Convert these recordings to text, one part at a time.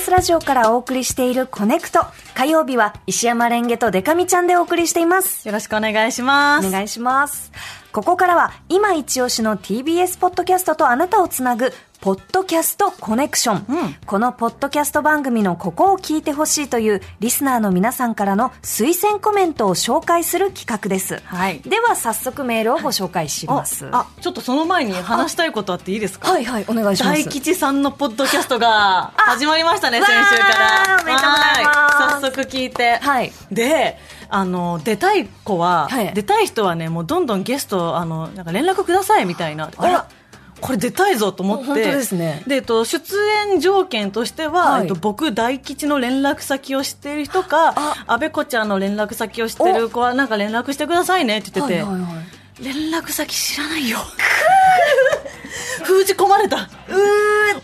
TBS ラジオからお送りしているコネクト。火曜日は石山レンゲとデカミちゃんでお送りしています。よろしくお願いします。お願いします。ここからは今一押しの TBS ポッドキャストとあなたをつなぐポッドキャストコネクション、うんこのポッドキャスト番組のここを聞いてほしいというリスナーの皆さんからの推薦コメントを紹介する企画です。はいでは早速メールをご紹介します。あ、ちょっとその前に話したいことあっていいですか？はいはい、お願いします。大吉さんのポッドキャストが始まりましたね、先週から。おめでとうございますはい早速聞いて。はいで、あの、出たい子は、はい。出たい人はね、もうどんどんゲスト、あの、なんか連絡くださいみたいな。あら。これ出たいぞと思って。ですね。で、えっと、出演条件としては、はい。えっと、僕、大吉の連絡先を知っている人かあ、安倍子ちゃんの連絡先を知ってる子は、なんか連絡してくださいねって言ってて、はいはいはい。連絡先知らないよ。封じ込まれた。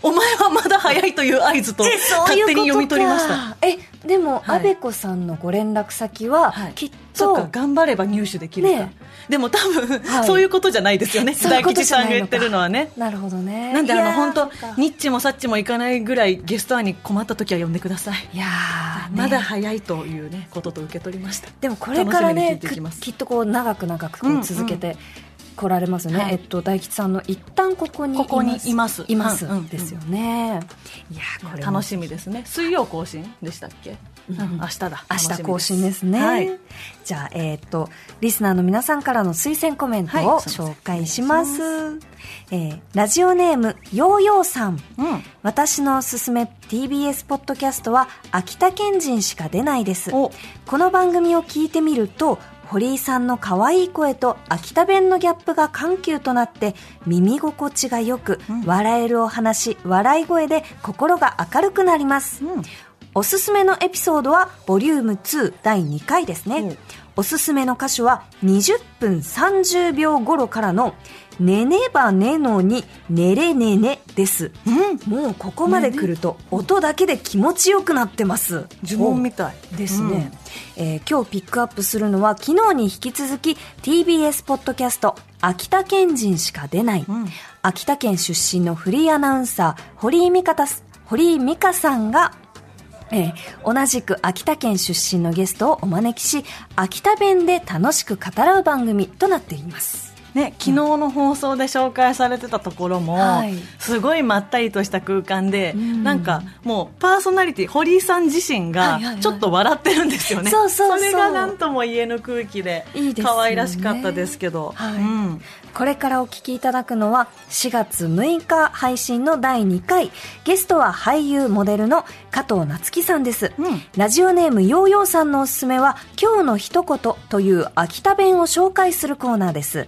お前はまだ早いという合図と勝手に読み取りました。えでも、はい。安倍子さんのご連絡先は、はい。きっとか頑張れば入手できるか、ね。でも多分、はい。そういうことじゃないですよね。大吉さんが言ってるのはね。なるほどね。なんであの本当ニッチもサッチもいかないぐらいゲストアンに困った時は呼んでください。いやまだ早いというねことと受け取りました。でもこれからねきっとこう長く長くこうんううん続けて来られますよね、はい。えっと大吉さんの一旦ここにここにいます。います、うんうんですよね。いやーこれも楽しみですね。水曜更新でしたっけ、うん。明日だ。明日更新ですね。はいじゃあ、えっ、と、リスナーの皆さんからの推薦コメントをはいすいません紹介します。えーラジオネーム、ヨーヨーさん。うん私のおすすめ TBS ポッドキャストは秋田県人しか出ないです。おこの番組を聞いてみると、堀井さんの可愛い声と秋田弁のギャップが緩急となって耳心地が良く、うん笑えるお話、笑い声で心が明るくなります。うんおすすめのエピソードはボリューム2第2回ですね。うん。おすすめの歌手は20分30秒頃からのねねばねのにねれねねです。うん。もうここまで来ると音だけで気持ちよくなってます。呪文みたい。ですね、えー今日ピックアップするのは昨日に引き続き TBS ポッドキャスト秋田県人しか出ない、うん。秋田県出身のフリーアナウンサー堀井美香す堀井美香さんがえー同じく秋田県出身のゲストをお招きし秋田弁で楽しく語らう番組となっています。ね、昨日の放送で紹介されてたところも、はい。すごいまったりとした空間で、ん。なんかもうパーソナリティ堀井さん自身がはいはいはい。ちょっと笑ってるんですよね、そうそうそう。れがなんとも言えぬ空気でいいですよね。可愛らしかったですけど、はい。うん。これからお聞きいただくのは4月6日配信の第2回ゲストは俳優モデルの加藤夏樹さんです、うん。ラジオネームヨーヨーさんのおすすめは今日の一言という秋田弁を紹介するコーナーです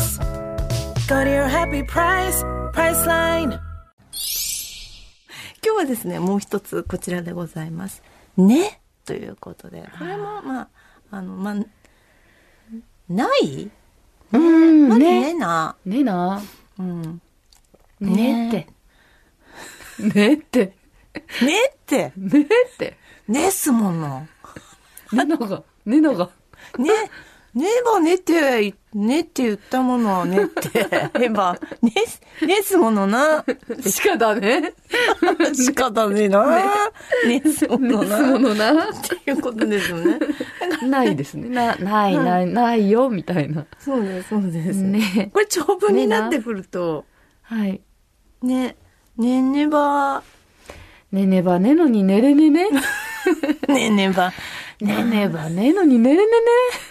Go to your happy price, Priceline. 今日はですね、もう一つこちらでございます。ね？ということで、これも、まあ、あの、まあ、ない？うん、ね。ねな？ねな？うん。ねって。ね？って。ねって、ねって。ねすもの。ねのが、ねのが。ね、ねばねって、ねって言ったものはねって、えば、ね、ねすものな。しかだね。仕方ねえな。ねすものな。すものな。っていうことですよね。ないですね。な、ない、ない、ないよ、みたいな。そうです、そうです。ねこれ長文になってくると、はい。ね、ねねば、ねねばねのにねれねね。ねえねば。ねねばねのにねれねこれ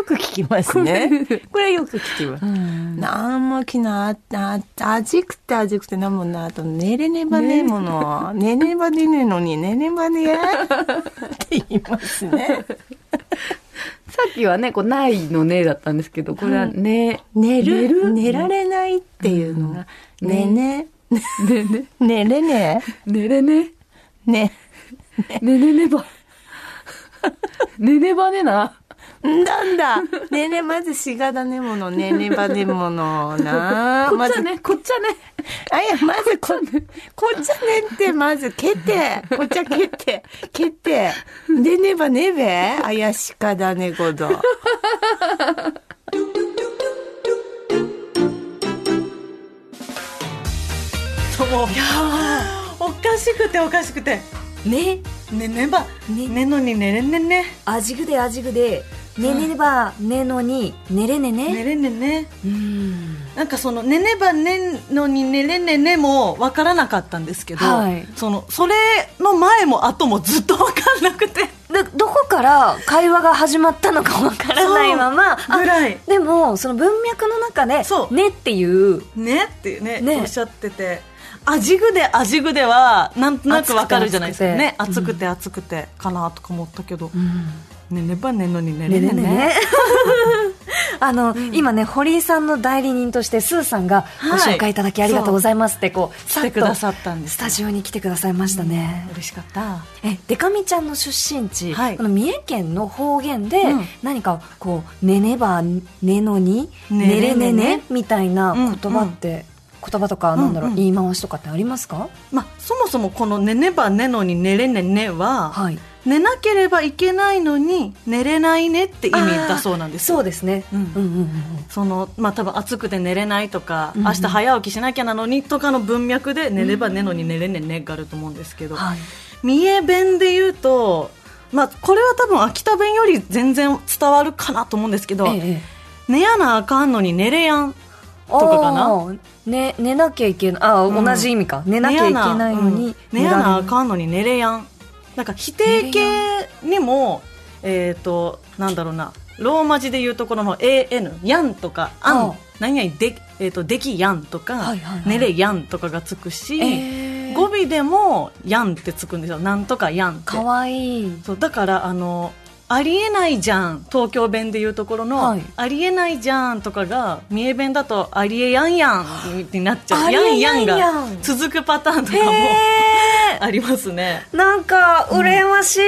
よく聞きますね。これよく聞きます。なんもきな、あ、味くて味くてなんもな、あと寝れねばねえもの。寝ねばねねのに寝ねばねえって言いますね。さっきはね、こう、ないのねだったんですけど、これはね、寝る？寝る？寝られないっていうのが、ね？ね、ねね、寝れね？ねれね、え、ね。ねねねば。ねねばねな。なんだ。ねね、まずしがだねもの、ねねばねものな。ま ずこっちゃ、ね、こっちゃね。あ、いや、まずこ、こっちゃねって、まず蹴って、こっちゃ蹴って、蹴って、でねばねべ、あやしかだねごど。もうおかしくておかしくて。ね、ねねば。ね。ねのにねれんねね。あじぐであじぐで、ねねばねのに、ねれねね。ねれんねね。うん。なんかそのねねばねのにねれんねねもわからなかったんですけど、はい。そのそれの前も後もずっとわかんなくて。で、どこから会話が始まったのかわからないまま、ぐらい。でも、その文脈の中でそ、う。ねっていう、ねっていうねね。おっしゃってて。味ぐで味ぐではなんとなくわかるじゃないですか。ね熱く熱くて熱くてかなとか思ったけど、ねねばねのにね。ねねね。ねね。あの、今ね、堀井さんの代理人として、スーさんがご紹介いただきありがとうございますって、こう、来てくださったんです。スタジオに来てくださいましたね。嬉しかった。え、デカミちゃんの出身地、はい。この三重県の方言で、うん。何かこう、ねねばねのに、ねねれね。ねねみたいな言葉って、言葉とか、なんだろう、うんうん言い回しとかってありますか？まあ、そもそもこの「ねねばねのに寝れねねは」はい。寝なければいけないのに寝れないねって意味だそうなんですよそうですね。うんうんうんうんそのまあ多分暑くて寝れないとか、うんうん明日早起きしなきゃなのにとかの文脈で寝れば寝のに寝れねねがあると思うんですけど、はい。三重弁で言うとまあこれは多分秋田弁より全然伝わるかなと思うんですけど、ええ。寝やなあかんのに寝れやんとかかな？ね、寝なきゃいけない。あ、うん同じ意味か。寝なきゃいけないのに。寝やなあん。かんのに寝れやんなんか否定形にもえっ、となんだろうなローマ字で言うところの AN やんとかああん。何々で,、えー、とできやんとか、はいはいはい。寝れやんとかがつくし、えー。語尾でもやんってつくんですよ。なんとかやんって。かわいい。そうだからあのありえないじゃん。東京弁で言うところの、はい。ありえないじゃんとかが三重弁だとありえやんやんになっちゃう。やんやん。が続くパターンとかもえありますね。ー、なんか、羨ましい。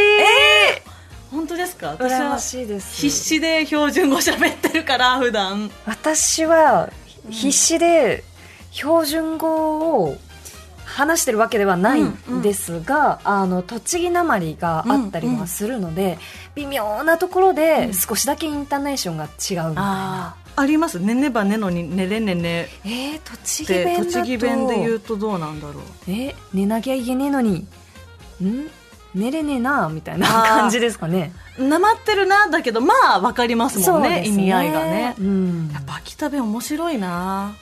本当ですか？私は羨ましいです。必死で標準語喋ってるから普段。私は必死で標準語を話してるわけではないんですが、あの栃木なまりがあったりはするので、微妙なところで少しだけインターネーションが違うみたいな、ありますね。ねばねのにねれねね。えー、栃っ木弁だと。て栃木弁で言うとどうなんだろう。え寝なきゃいけねえのにん？寝れねえなみたいな感じですかね。なまってるなだけどまあわかりますもんねです意味合いがね。うん。やっぱ秋田弁面白いな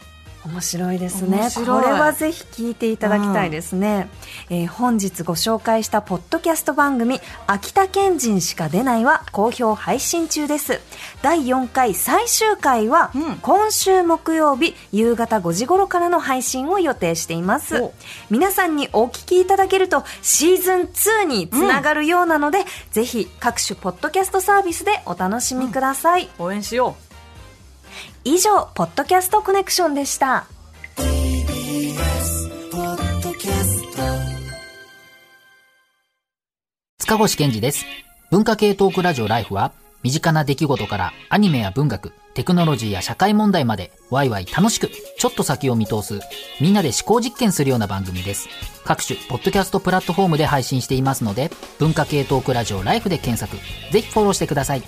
面白いですね。これはぜひ聞いていただきたいですね、えー本日ご紹介したポッドキャスト番組「秋田県人しか出ない」は好評配信中です。第4回最終回はうん。今週木曜日夕方5時頃からの配信を予定しています。お。皆さんにお聞きいただけるとシーズン2につながるようなので、ぜひ各種ポッドキャストサービスでお楽しみください、応援しよ以上ポッドキャストコネクションでした塚越健二です。文化系トークラジオライフは、身近な出来事からアニメや文学、テクノロジーや社会問題まで、ワイワイ楽しく、ちょっと先を見通す、みんなで思考実験するような番組です。各種、ポッドキャストプラットフォームで配信していますので、文化系トークラジオライフで検索、ぜひフォローしてください。